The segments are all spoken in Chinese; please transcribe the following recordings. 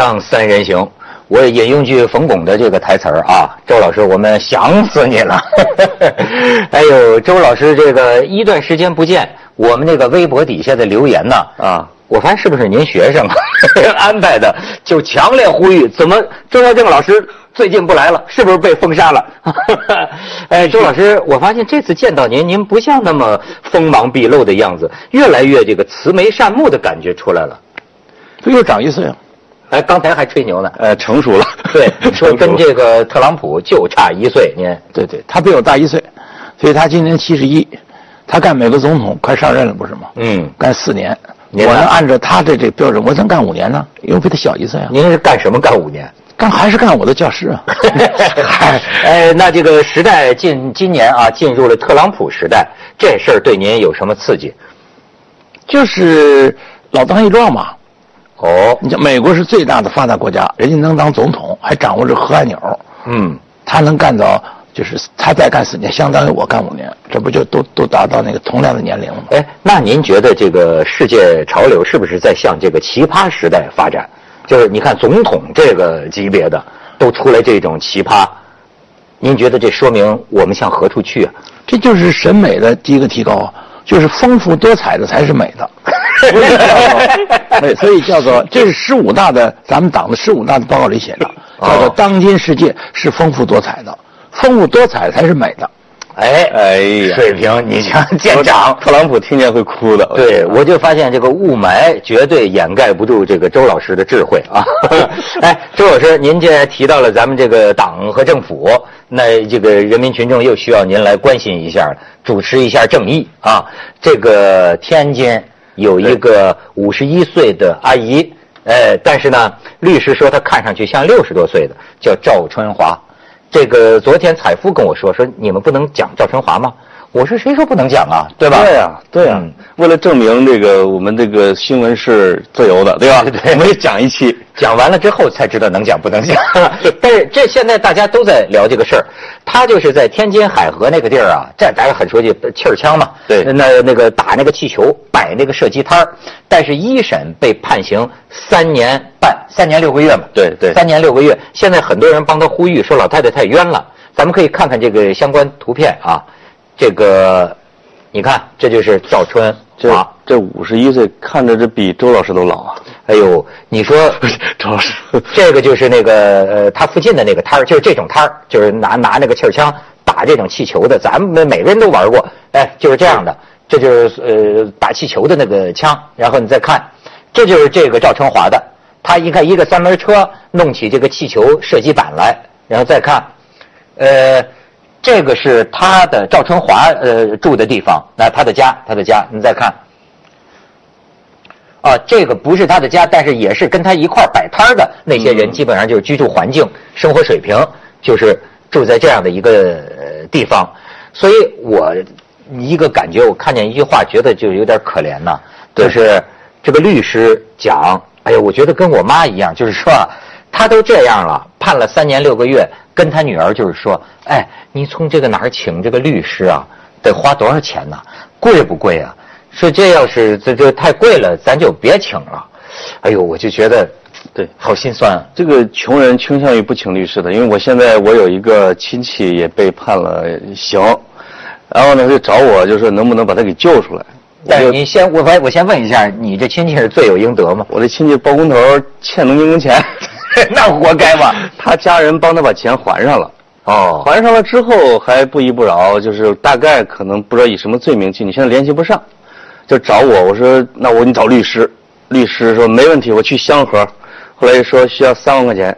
将三人行，我引用句冯巩的这个台词儿啊，周老师，我们想死你了。哎呦，周老师，这个一段时间不见，我们那个微博底下的留言呢，啊，我发现是不是您学生 安排的？就强烈呼吁，怎么周耀正老师最近不来了？是不是被封杀了？哎，周老师，我发现这次见到您，您不像那么锋芒毕露的样子，越来越这个慈眉善目的感觉出来了。这又长一岁了，哎，刚才还吹牛呢。呃，成熟了。对，说跟这个特朗普就差一岁，您对对，他比我大一岁，所以他今年七十一，他干美国总统快上任了，不是吗？嗯，干四年，我能按照他的这个标准，我能干五年呢，因为比他小一岁啊。您是干什么干五年？干还是干我的教师啊？嗨，哎，那这个时代进今年啊，进入了特朗普时代，这事儿对您有什么刺激？就是老当益壮嘛。哦，你像美国是最大的发达国家，人家能当总统，还掌握着核按钮，嗯，他能干到，就是他再干四年，相当于我干五年，这不就都都达到那个同样的年龄了吗？哎，那您觉得这个世界潮流是不是在向这个奇葩时代发展？就是你看总统这个级别的都出来这种奇葩，您觉得这说明我们向何处去啊？这就是审美的第一个提高啊，就是丰富多彩的才是美的，所以叫做，所以叫做这是十五大的咱们党的十五大的报告里写的，叫做当今世界是丰富多彩的，丰富多彩才是美的。哎哎呀水平你像舰长。特朗普听见会哭的。对，我就发现这个雾霾绝对掩盖不住这个周老师的智慧啊！哎，周老师，您这提到了咱们这个党和政府，那这个人民群众又需要您来关心一下，主持一下正义啊！这个天津有一个五十一岁的阿姨，呃，但是呢，律师说她看上去像六十多岁的，叫赵春华。这个昨天采夫跟我说，说你们不能讲赵春华吗？我说谁说不能讲啊，对吧？对呀、对呀、嗯为了证明这个我们这个新闻是自由的，对吧？对对我们也讲一期。讲完了之后才知道能讲不能讲。但是这现在大家都在聊这个事儿，他就是在天津海河那个地儿啊，这大家很熟悉气儿枪嘛，对那那个打那个气球，摆那个射击摊儿，但是一审被判刑三年半，三年六个月嘛，对对三年六个月。现在很多人帮他呼吁说老太太太冤了，咱们可以看看这个相关图片啊，这个你看这就是赵春这华。这五十一岁，看着这比周老师都老啊！哎呦，你说 周老师，这个就是那个呃，他附近的那个摊儿，就是这种摊儿，就是拿拿那个气儿枪打这种气球的，咱们每个人都玩过，哎，就是这样的，这就是呃打气球的那个枪，然后你再看，这就是这个赵春华的，他一看一个三轮车弄起这个气球射击板来，然后再看，呃，这个是他的赵春华呃住的地方，那他的家，他的家，你再看。啊，这个不是他的家，但是也是跟他一块儿摆摊儿的那些人，基本上就是居住环境、生活水平，就是住在这样的一个呃地方。所以我一个感觉，我看见一句话，觉得就有点可怜呐，就是这个律师讲，哎呀，我觉得跟我妈一样，就是说啊，他都这样了，判了三年六个月，跟他女儿就是说，哎，你从这个哪儿请这个律师啊，得花多少钱呢？贵不贵啊？说这要是这这太贵了，咱就别请了。哎呦，我就觉得对好心酸啊。这个穷人倾向于不请律师的，因为我现在我有一个亲戚也被判了刑，然后呢就找我，就说能不能把他给救出来。我但你先，我我先问一下，你这亲戚是罪有应得吗？我这亲戚包工头欠农民工钱，那活该嘛？他家人帮他把钱还上了。哦，还上了之后还不依不饶，就是大概可能不知道以什么罪名去，你现在联系不上，就找我，我说那我你找律师，律师说没问题，我去香河，后来说需要三万块钱，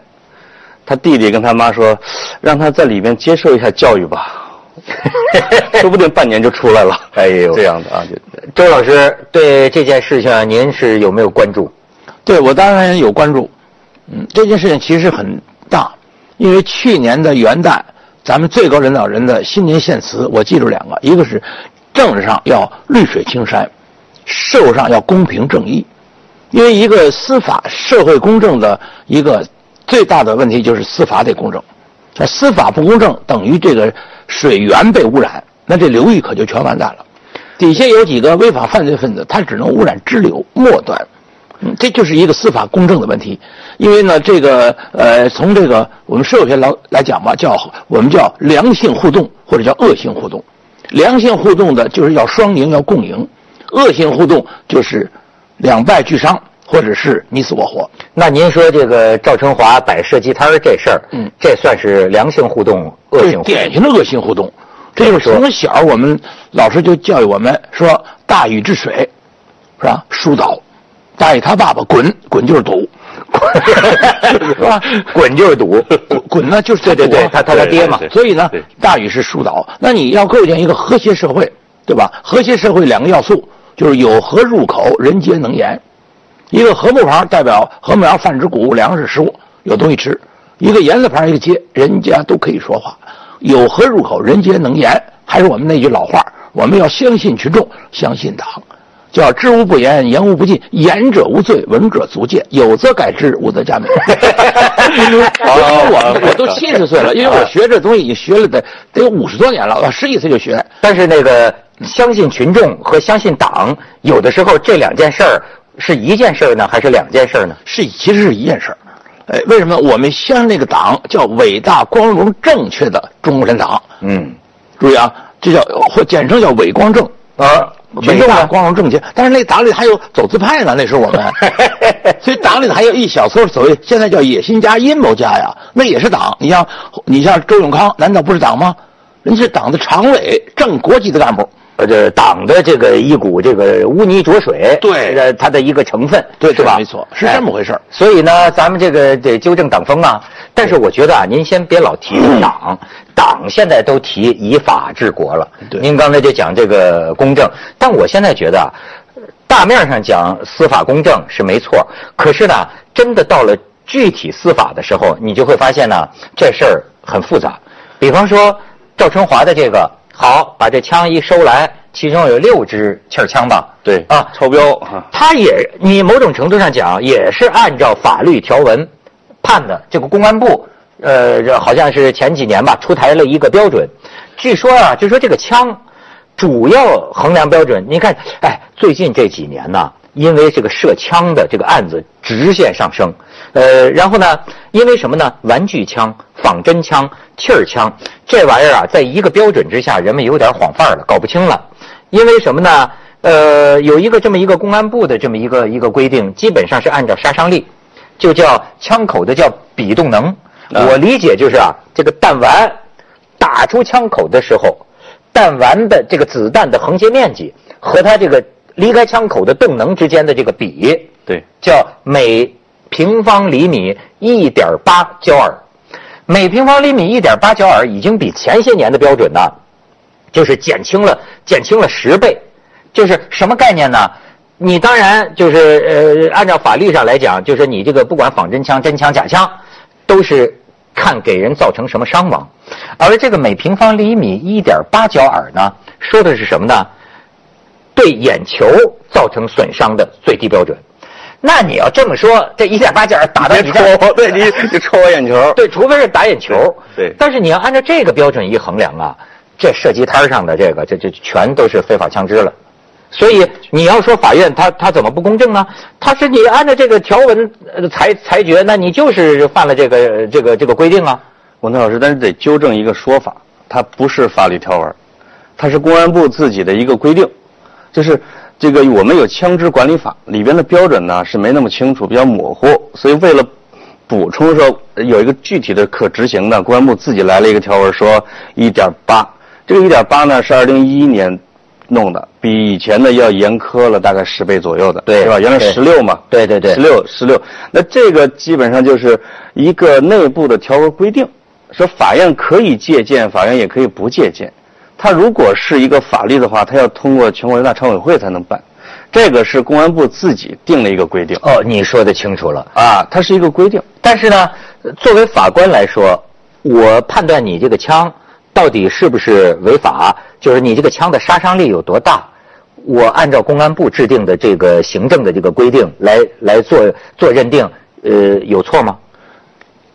他弟弟跟他妈说，让他在里面接受一下教育吧，说不定半年就出来了，哎呦这样的啊，周老师对这件事情，您是有没有关注？对我当然有关注，嗯，这件事情其实很大，因为去年的元旦，咱们最高领导人的新年献词，我记住两个，一个是政治上要绿水青山，社会上要公平正义，因为一个司法社会公正的一个最大的问题就是司法得公正，那司法不公正等于这个水源被污染，那这流域可就全完蛋了。底下有几个违法犯罪分子，他只能污染支流末端。嗯，这就是一个司法公正的问题，因为呢，这个呃，从这个我们社会学来来讲吧，叫我们叫良性互动或者叫恶性互动。良性互动的就是要双赢，要共赢；恶性互动就是两败俱伤，或者是你死我活。那您说这个赵春华摆设鸡摊儿这事儿，嗯这算是良性互动、恶性互动？典型的恶性互动。这就是从小我们老师就教育我们说，大禹治水，是吧？疏导。大禹他爸爸滚滚就是堵，是吧？滚就是赌，滚滚呢就是对对对，他他他爹嘛，所以呢，大禹是疏导。那你要构建一个和谐社会，对吧？和谐社会两个要素就是有和入口，人皆能言。一个禾木旁代表禾木苗泛指谷物粮食食物，有东西吃；一个言字旁一个皆，人家都可以说话。有河入口，人皆能言。还是我们那句老话，我们要相信群众，相信党。叫知无不言，言无不尽，言者无罪，闻者足戒。有则改之，无则加勉。我我都七十岁了，因为我学这东西已经学了得得有五十多年了，我十几岁就学。但是那个相信群众和相信党，有的时候这两件事儿是一件事儿呢，还是两件事儿呢？是其实是一件事儿。哎，为什么我们相信那个党叫伟大、光荣、正确的中国人党？嗯，注意啊，这叫或简称叫伟光正。啊，伟大、光荣、正确，但是那党里还有走资派呢。那时候我们，所以党里还有一小撮所谓现在叫野心家、阴谋家呀，那也是党。你像你像周永康，难道不是党吗？人家是党的常委，正国级的干部。呃，这党的这个一股这个污泥浊水，对呃，它的一个成分，对是吧？没错是这么回事所以呢，咱们这个得纠正党风啊。但是我觉得啊，您先别老提党，党现在都提以法治国了。对您刚才就讲这个公正，但我现在觉得啊，大面上讲司法公正是没错，可是呢，真的到了具体司法的时候，你就会发现呢，这事儿很复杂。比方说赵春华的这个，好，把这枪一收来，其中有六支气儿枪吧？对啊，超标啊，他也，你某种程度上讲也是按照法律条文判的。这个公安部，呃，这好像是前几年吧，出台了一个标准。据说啊，就说这个枪主要衡量标准，你看，哎，最近这几年呢，因为这个射枪的这个案子直线上升，呃，然后呢，因为什么呢？玩具枪、仿真枪、气儿枪这玩意儿啊，在一个标准之下，人们有点晃范儿了，搞不清了。因为什么呢？呃，有一个这么一个公安部的这么一个一个规定，基本上是按照杀伤力，就叫枪口的叫比动能。啊我理解就是啊，这个弹丸打出枪口的时候，弹丸的这个子弹的横截面积和它这个离开枪口的动能之间的这个比，对，叫每平方厘米一点八焦耳。每平方厘米一点八焦耳已经比前些年的标准呢，就是减轻了减轻了十倍。就是什么概念呢？你当然就是呃，按照法律上来讲，就是你这个不管仿真枪、真枪、假枪，都是看给人造成什么伤亡。而这个每平方厘米一点八焦耳呢，说的是什么呢？对眼球造成损伤的最低标准。那你要这么说，这一点八焦耳打到你这儿，对你 你戳我眼球，对，除非是打眼球。对但是你要按照这个标准一衡量啊，这射击摊上的这个，这这全都是非法枪支了。所以你要说法院他他怎么不公正呢？他是你按照这个条文呃裁裁决，那你就是犯了这个这个这个规定啊。文涛老师，但是得纠正一个说法，它不是法律条文，它是公安部自己的一个规定，就是这个我们有枪支管理法里边的标准呢是没那么清楚，比较模糊，所以为了补充说有一个具体的可执行的，公安部自己来了一个条文说一点八，这个一点八呢是二零一一年弄的，比以前的要严苛了大概十倍左右的，对是吧？原来对十六嘛，对对对十六十六，那这个基本上就是一个内部的条文规定，说法院可以借鉴，法院也可以不借鉴。它如果是一个法律的话，它要通过全国人大常委会才能办，这个是公安部自己定了一个规定哦，你说的清楚了。啊，它是一个规定。但是呢，作为法官来说，我判断你这个枪到底是不是违法，就是你这个枪的杀伤力有多大，我按照公安部制定的这个行政的这个规定来来做做认定，呃，有错吗？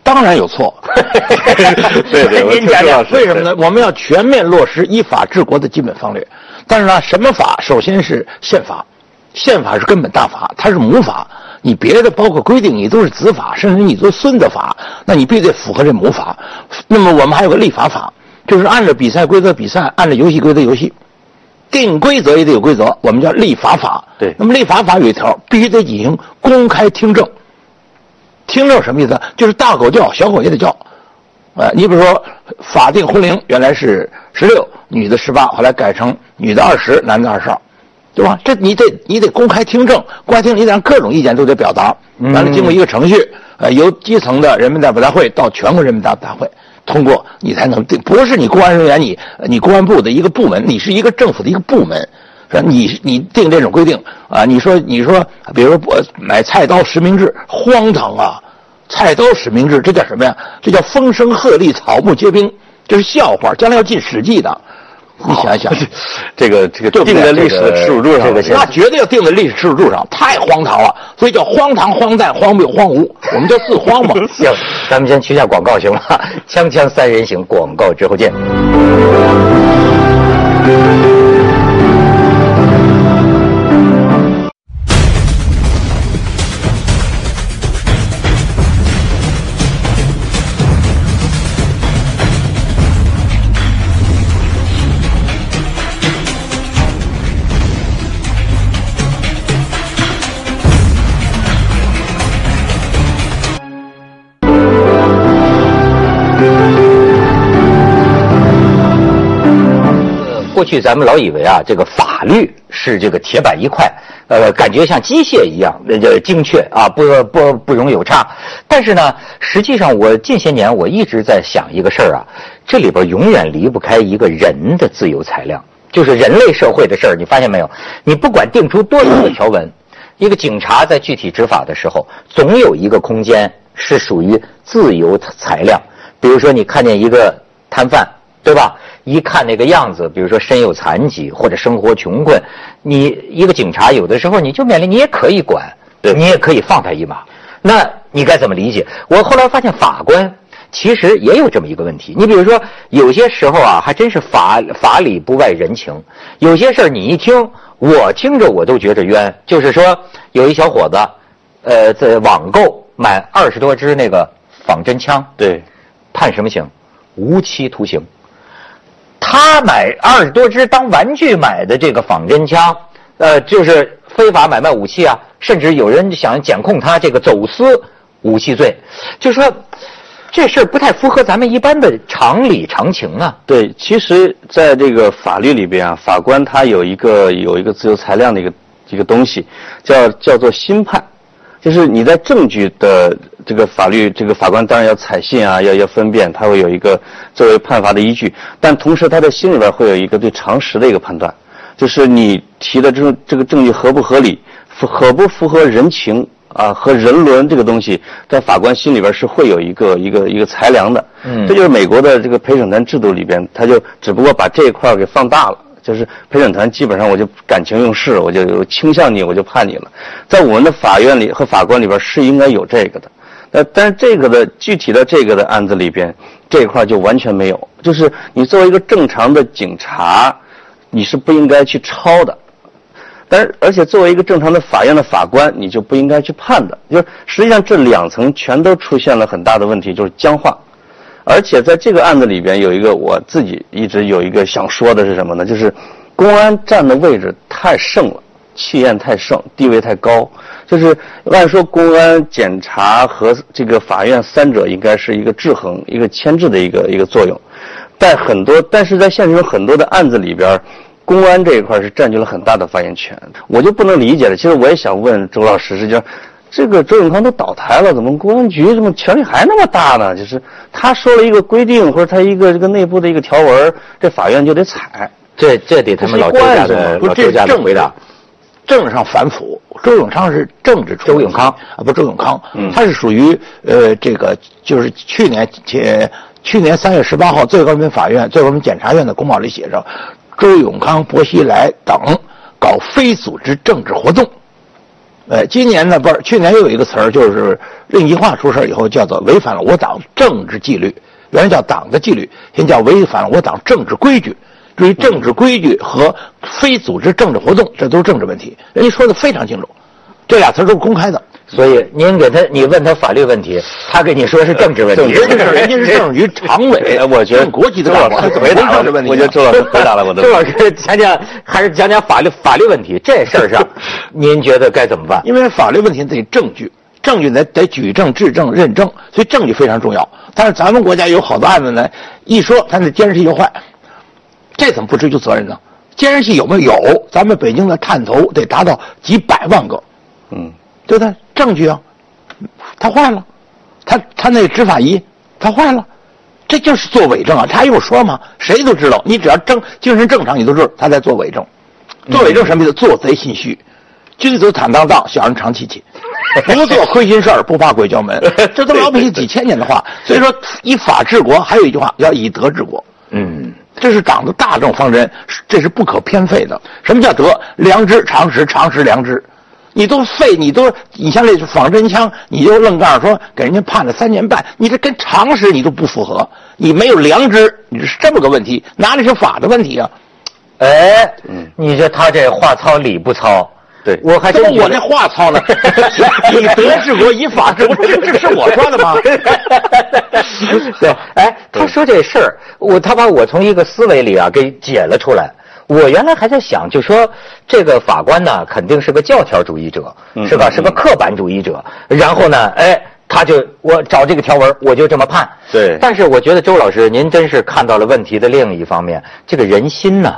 当然有错。对您讲讲为什么呢？我们要全面落实依法治国的基本方略。但是呢，什么法？首先是宪法，宪法是根本大法，它是母法。你别的包括规定，你都是子法，甚至你都孙子法，那你必须得符合这母法。那么我们还有个立法法，就是按照比赛规则比赛，按照游戏规则游戏，定规则也得有规则，我们叫立法法。对那么立法法有一条，必须得进行公开听证。听证什么意思？就是大狗叫，小狗也得叫。呃，你比如说，法定婚龄原来是十六，女的十八，后来改成女的二十，男的二十二，对吧？这你得你得公开听证，公开听，你得让各种意见都得表达，完了经过一个程序，呃，由基层的人民代表大会到全国人民代表大会通过，你才能定。不是你公安人员，你你公安部的一个部门，你是一个政府的一个部门，是吧？你你定这种规定啊？你说你说，比如说我买菜刀实名制，荒唐啊！菜刀实名制，这叫什么呀？这叫风声鹤唳，草木皆兵，这是笑话，将来要进《史记》的。你想想，这个这个定在历史的耻辱柱上，这个那绝对要定在历史耻辱柱上，太荒唐了，所以叫荒唐、荒诞、荒谬、荒芜，我们叫四荒嘛。行，咱们先去下广告行吗？锵锵三人行，广告之后见。过去咱们老以为啊，这个法律是这个铁板一块，呃，感觉像机械一样，呃，叫精确啊，不不不容有差。但是呢，实际上我近些年我一直在想一个事儿啊，这里边永远离不开一个人的自由裁量，就是人类社会的事儿。你发现没有？你不管定出多少个条文，一个警察在具体执法的时候，总有一个空间是属于自由裁量。比如说，你看见一个摊贩，对吧？一看那个样子，比如说身有残疾或者生活穷困，你一个警察有的时候你就面临，你也可以管，你也可以放他一马。那你该怎么理解？我后来发现法官其实也有这么一个问题。你比如说，有些时候啊，还真是法法理不外人情。有些事儿你一听，我听着我都觉着冤。就是说，有一小伙子，呃，在网购买二十多支那个仿真枪，对，判什么刑？无期徒刑。他买二十多支当玩具买的这个仿真枪，呃，就是非法买卖武器啊，甚至有人想检控他这个走私武器罪，就说这事儿不太符合咱们一般的常理常情啊。对，其实在这个法律里边啊，法官他有一个有一个自由裁量的一个一个东西，叫叫做新判，就是你在证据的这个法律，这个法官当然要采信啊，要要分辨，他会有一个作为判罚的依据，但同时他的心里边会有一个对常识的一个判断，就是你提的这种这个证据合不合理，符合不符合人情啊和人伦这个东西，在法官心里边是会有一个一个一个裁量的。嗯这就是美国的这个陪审团制度里边，他就只不过把这一块儿给放大了。就是陪审团基本上我就感情用事，我就倾向你，我就判你了。在我们的法院里和法官里边是应该有这个的，呃，但是这个的具体的这个的案子里边这一块就完全没有。就是你作为一个正常的警察，你是不应该去抄的。但是，而且作为一个正常的法院的法官，你就不应该去判的。就是实际上这两层全都出现了很大的问题，就是僵化。而且在这个案子里边有一个我自己一直有一个想说的是什么呢？就是公安站的位置太盛了，气焰太盛，地位太高。就是按说公安、检察和这个法院三者应该是一个制衡、一个牵制的一个一个作用。在很多，但是在现实中很多的案子里边，公安这一块是占据了很大的发言权。我就不能理解了。其实我也想问周老师，实际上。这个周永康都倒台了，怎么公安局怎么权力还那么大呢？就是他说了一个规定，或者他一个这个内部的一个条文，这法院就得采。这这得他们老周家的不老周家政治回答。政治上反腐。周永昌是政治出周永康啊，不，周永康，嗯他是属于呃这个就是去年前去年三月十八号，最高人民法院、最高人民检察院的公报里写着，周永康、薄熙来等搞非组织政治活动。呃，今年呢不是，去年又有一个词儿，就是令计划出事以后，叫做违反了我党政治纪律，原来叫党的纪律，现在叫违反了我党政治规矩。至于政治规矩和非组织政治活动，这都是政治问题。人家说的非常清楚，这俩词都是公开的。所以您给他，你问他法律问题，他给你说是政治问题。人家是人家是政治局常委，我觉得国际的大官，回答政治问题。我觉得周老师回答了我的。周老师 讲讲，还是讲讲法律法律问题这事儿上，您觉得该怎么办？因为法律问题得证据，证据得得举证、质证、认证，所以证据非常重要。但是咱们国家有好多案子呢，一说他那监视器就坏，这怎么不追究责任呢？监视器有没有？有，咱们北京的探头得达到几百万个，嗯，对不对？证据啊。他坏了，他他那执法仪他坏了，这就是做伪证啊！他还用说吗？谁都知道，你只要正精神正常，你都知道他在做伪证。做伪证什么意思？做贼心虚，君子坦荡荡，小人长戚戚，不做亏心事儿，不怕鬼叫门。这都老百姓几千年的话。所以说，以法治国，还有一句话叫以德治国。嗯，这是党的大政方针，这是不可偏废的。什么叫德？良知、常识、常识、良知。你都废，你都你像那仿真枪，你就愣告诉说给人家判了三年半，你这跟常识你都不符合，你没有良知，你是这么个问题，哪里是法的问题啊？哎，嗯，你说他这话糙理不糙，对我还真我那话糙呢，以德治国，以法治国，这这是我说的吗？对，哎，他说这事儿，我他把我从一个思维里啊给解了出来。我原来还在想，就说这个法官呢，肯定是个教条主义者，是吧？是个刻板主义者。然后呢，哎，他就我找这个条文，我就这么判。对。但是我觉得周老师，您真是看到了问题的另一方面。这个人心呢，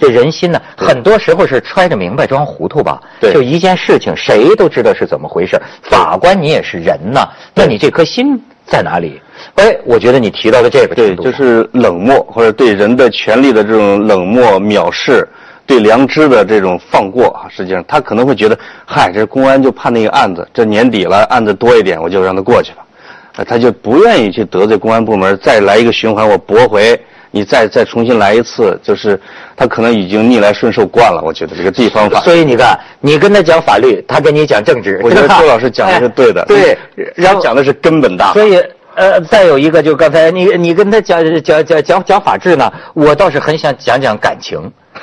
这人心呢，很多时候是揣着明白装糊涂吧？对。就一件事情，谁都知道是怎么回事。法官你也是人呐，那你这颗心在哪里？哎，我觉得你提到的这个对，就是冷漠或者对人的权利的这种冷漠藐视，对良知的这种放过啊。实际上，他可能会觉得，嗨，这公安就判那个案子，这年底了，案子多一点，我就让他过去了，他就不愿意去得罪公安部门，再来一个循环，我驳回，你再再重新来一次，就是他可能已经逆来顺受惯了。我觉得这个地方法。所以你看，你跟他讲法律，他跟你讲政治。我觉得周老师讲的是对的。对，然后讲的是根本大。所以。呃，再有一个，就刚才你你跟他讲讲讲讲讲法治呢，我倒是很想讲讲感情。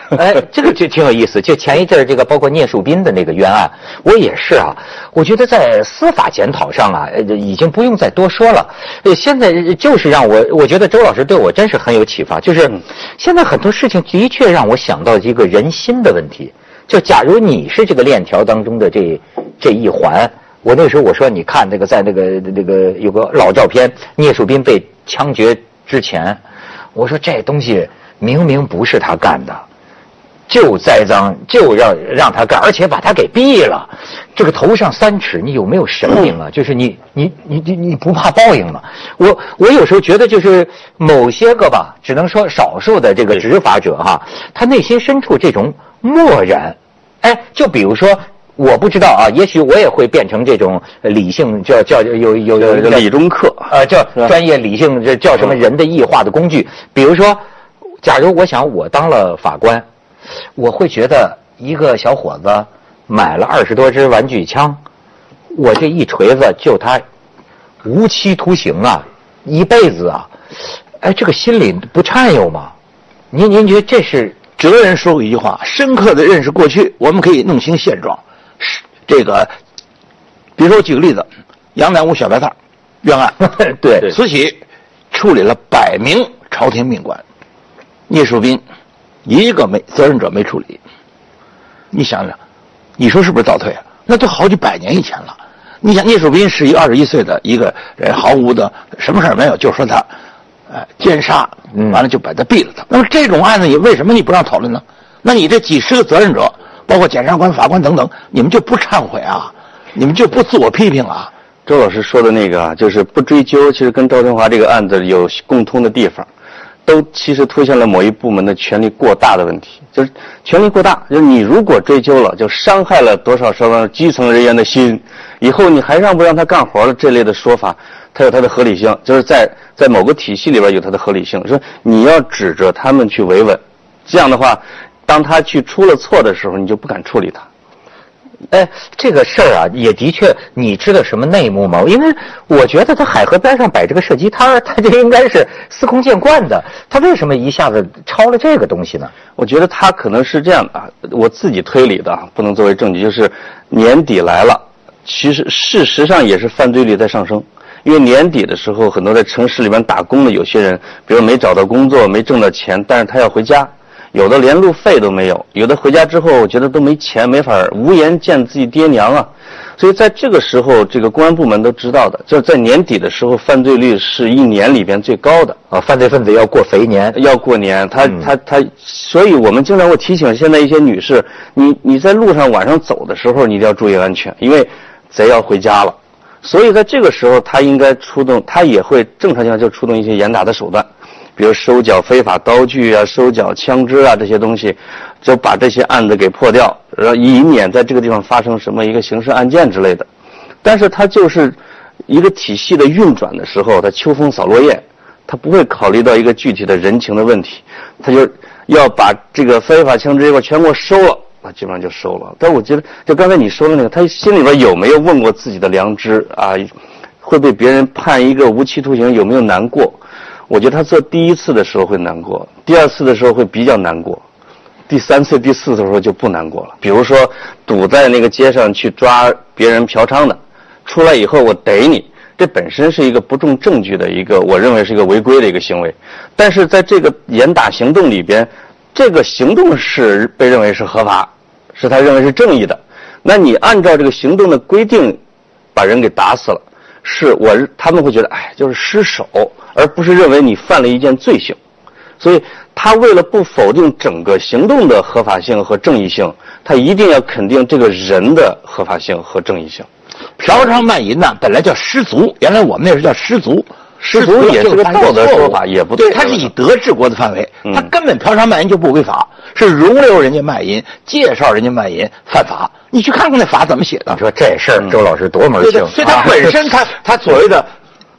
哎，这个就挺有意思。就前一阵这个包括聂树斌的那个冤案，我也是啊。我觉得在司法检讨上啊，已经不用再多说了。现在就是让我，我觉得周老师对我真是很有启发。就是现在很多事情的确让我想到一个人心的问题。就假如你是这个链条当中的这这一环。我那时候我说，你看那个在那个那个有个老照片，聂树斌被枪决之前，我说这东西明明不是他干的，就栽赃，就让让他干，而且把他给毙了。这个头上三尺，你有没有神明啊？就是你你你你你不怕报应吗？我我有时候觉得，就是某些个吧，只能说少数的这个执法者哈，他内心深处这种漠然，哎，就比如说。我不知道啊，也许我也会变成这种理性，叫叫有有有理中客啊，叫专业理性，这叫什么人的异化的工具？比如说，假如我想我当了法官，我会觉得一个小伙子买了二十多支玩具枪，我这一锤子就他无期徒刑啊，一辈子啊，哎，这个心里不颤悠吗？您您觉得这是？哲人说过一句话：深刻的认识过去，我们可以弄清现状。是这个，比如说我举个例子，杨乃武小白菜冤案，对，慈禧处理了百名朝廷命官，聂树斌一个没责任者没处理，你想想，你说是不是倒退啊？那都好几百年以前了。你想聂树斌是一个二十一岁的一个人，毫无的什么事儿没有，就说他，呃，奸杀，完了就把他毙了他。那么这种案子你为什么你不让讨论呢？那你这几十个责任者？包括检察官、法官等等，你们就不忏悔啊？你们就不自我批评啊？周老师说的那个啊，就是不追究，其实跟赵春华这个案子有共通的地方，都其实凸显了某一部门的权力过大的问题。就是权力过大，就是你如果追究了，就伤害了多少什么基层人员的心，以后你还让不让他干活了？这类的说法，它有它的合理性，就是在在某个体系里边有它的合理性。说你要指着他们去维稳，这样的话。当他去出了错的时候，你就不敢处理他。哎，这个事儿啊，也的确，你知道什么内幕吗？因为我觉得他海河边上摆这个射击摊儿，他就应该是司空见惯的。他为什么一下子抄了这个东西呢？我觉得他可能是这样的啊，我自己推理的，不能作为证据。就是年底来了，其实事实上也是犯罪率在上升。因为年底的时候，很多在城市里面打工的有些人，比如没找到工作，没挣到钱，但是他要回家，有的连路费都没有，有的回家之后，我觉得都没钱，没法无颜见自己爹娘啊。所以在这个时候，这个公安部门都知道的，就是在年底的时候，犯罪率是一年里边最高的啊。犯罪分子要过肥年，要过年，他他他，所以我们经常会提醒现在一些女士，你你在路上晚上走的时候，你一定要注意安全，因为贼要回家了。所以在这个时候，他应该出动，他也会正常情况就出动一些严打的手段，比如收缴非法刀具啊、收缴枪支啊这些东西，就把这些案子给破掉，然后以免在这个地方发生什么一个刑事案件之类的。但是他就是一个体系的运转的时候，他秋风扫落叶，他不会考虑到一个具体的人情的问题，他就要把这个非法枪支给我全给我收了。他基本上就收了，但我觉得，就刚才你说的那个，他心里边有没有问过自己的良知啊？会被别人判一个无期徒刑，有没有难过？我觉得他做第一次的时候会难过，第二次的时候会比较难过，第三次、第四次的时候就不难过了。比如说，堵在那个街上去抓别人嫖娼的，出来以后我逮你，这本身是一个不重证据的一个，我认为是一个违规的一个行为。但是在这个严打行动里边，这个行动是被认为是合法。是他认为是正义的，那你按照这个行动的规定，把人给打死了，是我他们会觉得哎，就是失手，而不是认为你犯了一件罪行，所以他为了不否定整个行动的合法性和正义性，他一定要肯定这个人的合法性和正义性。嫖娼卖淫呢，本来叫失足，原来我们那时叫失足。失足也是个道德说法，也不对。他是以德治国的范围，他根本嫖娼卖淫就不违法，是容留人家卖淫，介绍人家卖淫犯法。你去看看那法怎么写的。你说这事儿，周老师多门清。所以他本身他 他所谓的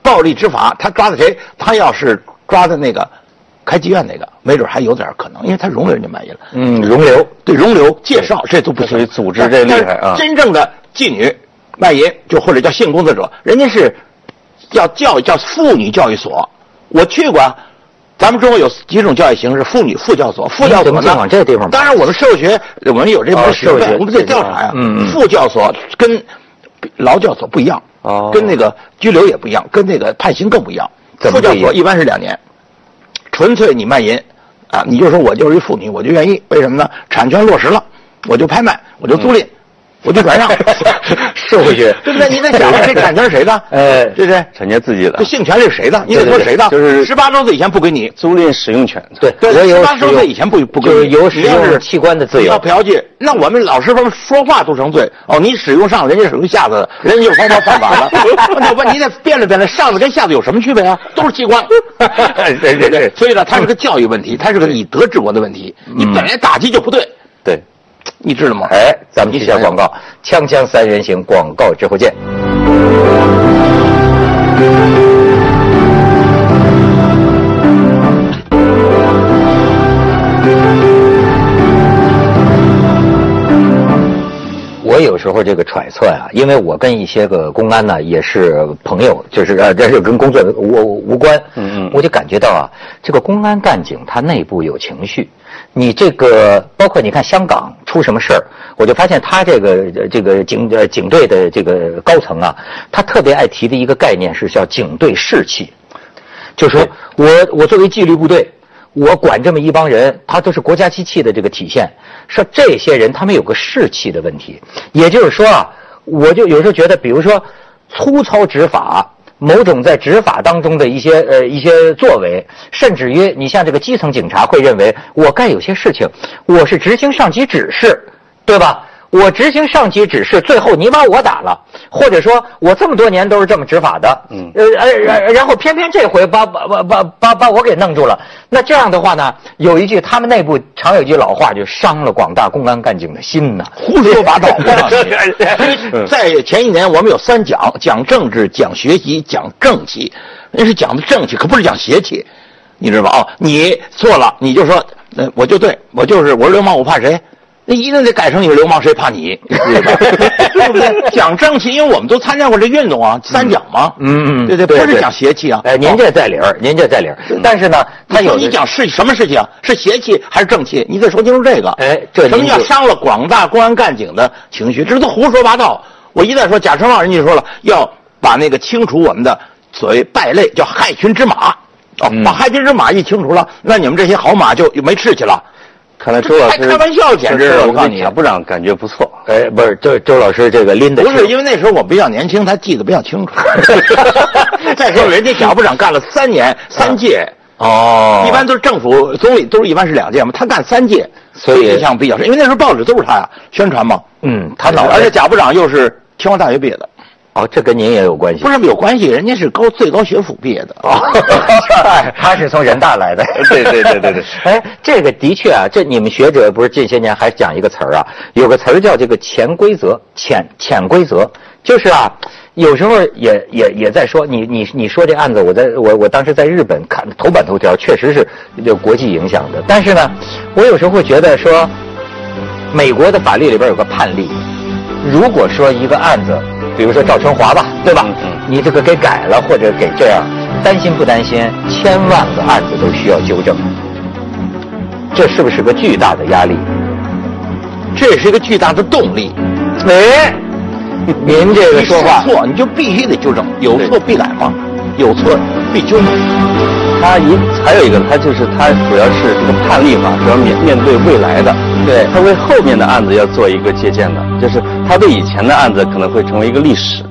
暴力执法，他抓的谁？他要是抓的那个开妓院那个，没准还有点可能，因为他容留人家卖淫了。嗯，容留对容留介绍这都不属于组织这厉害啊。真正的妓女卖淫，就或者叫性工作者，人家是。叫教育叫妇女教育所，我去过。咱们中国有几种教育形式：妇女副教所、副教所呢？往这地方。当然，我们社会学我们有这门学问，我们得调查呀。嗯副教所跟劳教所不一样，跟那个拘留也不一样，跟那个判刑更不一样。副教所一般是两年，纯粹你卖淫啊，你就说我就是一妇女，我就愿意。为什么呢？产权落实了，我就拍卖，我就租赁。我就转让，收回去，对不对？你得想，这产权是谁的？哎，对不对？产权自己的。这性权是谁的？你得说谁的？就是十八周岁以前不给你租赁使用权。对，十八周岁以前不不给你。有使用器官的自由。要嫖妓，那我们老师傅说话都成罪。哦，你使用上，人家使用下子，人家就方法犯法了。那问你得辩论辩论，上子跟下子有什么区别啊？都是器官。对对对。所以呢，它是个教育问题，它是个以德治国的问题。你本来打击就不对。对。你知道吗？哎，咱们去下广告，锵锵三人行，广告之后见。我有时候这个揣测呀，因为我跟一些个公安呢也是朋友，就是呃，这是跟工作无无关。嗯嗯，我就感觉到啊，这个公安干警他内部有情绪。你这个包括你看香港出什么事儿，我就发现他这个这个警呃警队的这个高层啊，他特别爱提的一个概念是叫警队士气，就说我我作为纪律部队，我管这么一帮人，他都是国家机器的这个体现，说这些人他们有个士气的问题，也就是说啊，我就有时候觉得，比如说粗糙执法。某种在执法当中的一些呃一些作为，甚至于你像这个基层警察会认为，我干有些事情，我是执行上级指示，对吧？我执行上级指示，最后你把我打了，或者说我这么多年都是这么执法的，嗯，呃呃，然然后偏偏这回把把把把把把我给弄住了，那这样的话呢，有一句他们内部常有句老话，就伤了广大公安干警的心呐，胡说八道。在前一年，我们有三讲：讲政治、讲学习、讲正气。那是讲的正气，可不是讲邪气，你知道吧？哦，你错了，你就说，呃，我就对，我就是我是流氓，我怕谁？那一定得改成你是流氓，谁怕你？对不对？讲正气，因为我们都参加过这运动啊，三讲嘛。嗯嗯对对，不是讲邪气啊。哎，您这在理儿，您这在理儿。但是呢，他有你讲是什么事情啊？是邪气还是正气？你得说清楚这个。哎这什么叫伤了广大公安干警的情绪？这都胡说八道。我一再说贾春旺，人家就说了，要把那个清除我们的所谓败类，叫害群之马。哦，嗯把害群之马一清除了，那你们这些好马就就没志气了。看来周老师还开玩笑简直周老师我告诉你贾部长感觉不错。哎，不是周周老师这个拎的不是，因为那时候我比较年轻，他记得比较清楚。再说人家贾部长干了三年三届，哦，一般都是政府总理都是一般是两届嘛，他干三届，所以印象比较深。因为那时候报纸都是他呀宣传嘛。嗯，他老而且贾部长又是清华大学毕业的，哦，这跟您也有关系不是有关系，人家是高最高学府毕业的。哦，他是从人大来的。对对对对对 哎，这个的确啊，这你们学者不是近些年还讲一个词儿啊，有个词儿叫这个潜规则，潜潜规则，就是啊，有时候也也也在说你你你说这案子，我在我我当时在日本看头版头条，确实是有国际影响的。但是呢，我有时候会觉得说，美国的法律里边有个判例，如果说一个案子，比如说赵春华吧，对吧？你这个给改了或者给这样，担心不担心？千万个案子都需要纠正，这是不是个巨大的压力？这也是一个巨大的动力。哎，您这个说话，错，你就必须得纠正，有错必改嘛，有错必纠正。他一还有一个，他就是他主要是这个判例法，主要面面对未来的，对他为后面的案子要做一个借鉴的，就是他对以前的案子可能会成为一个历史，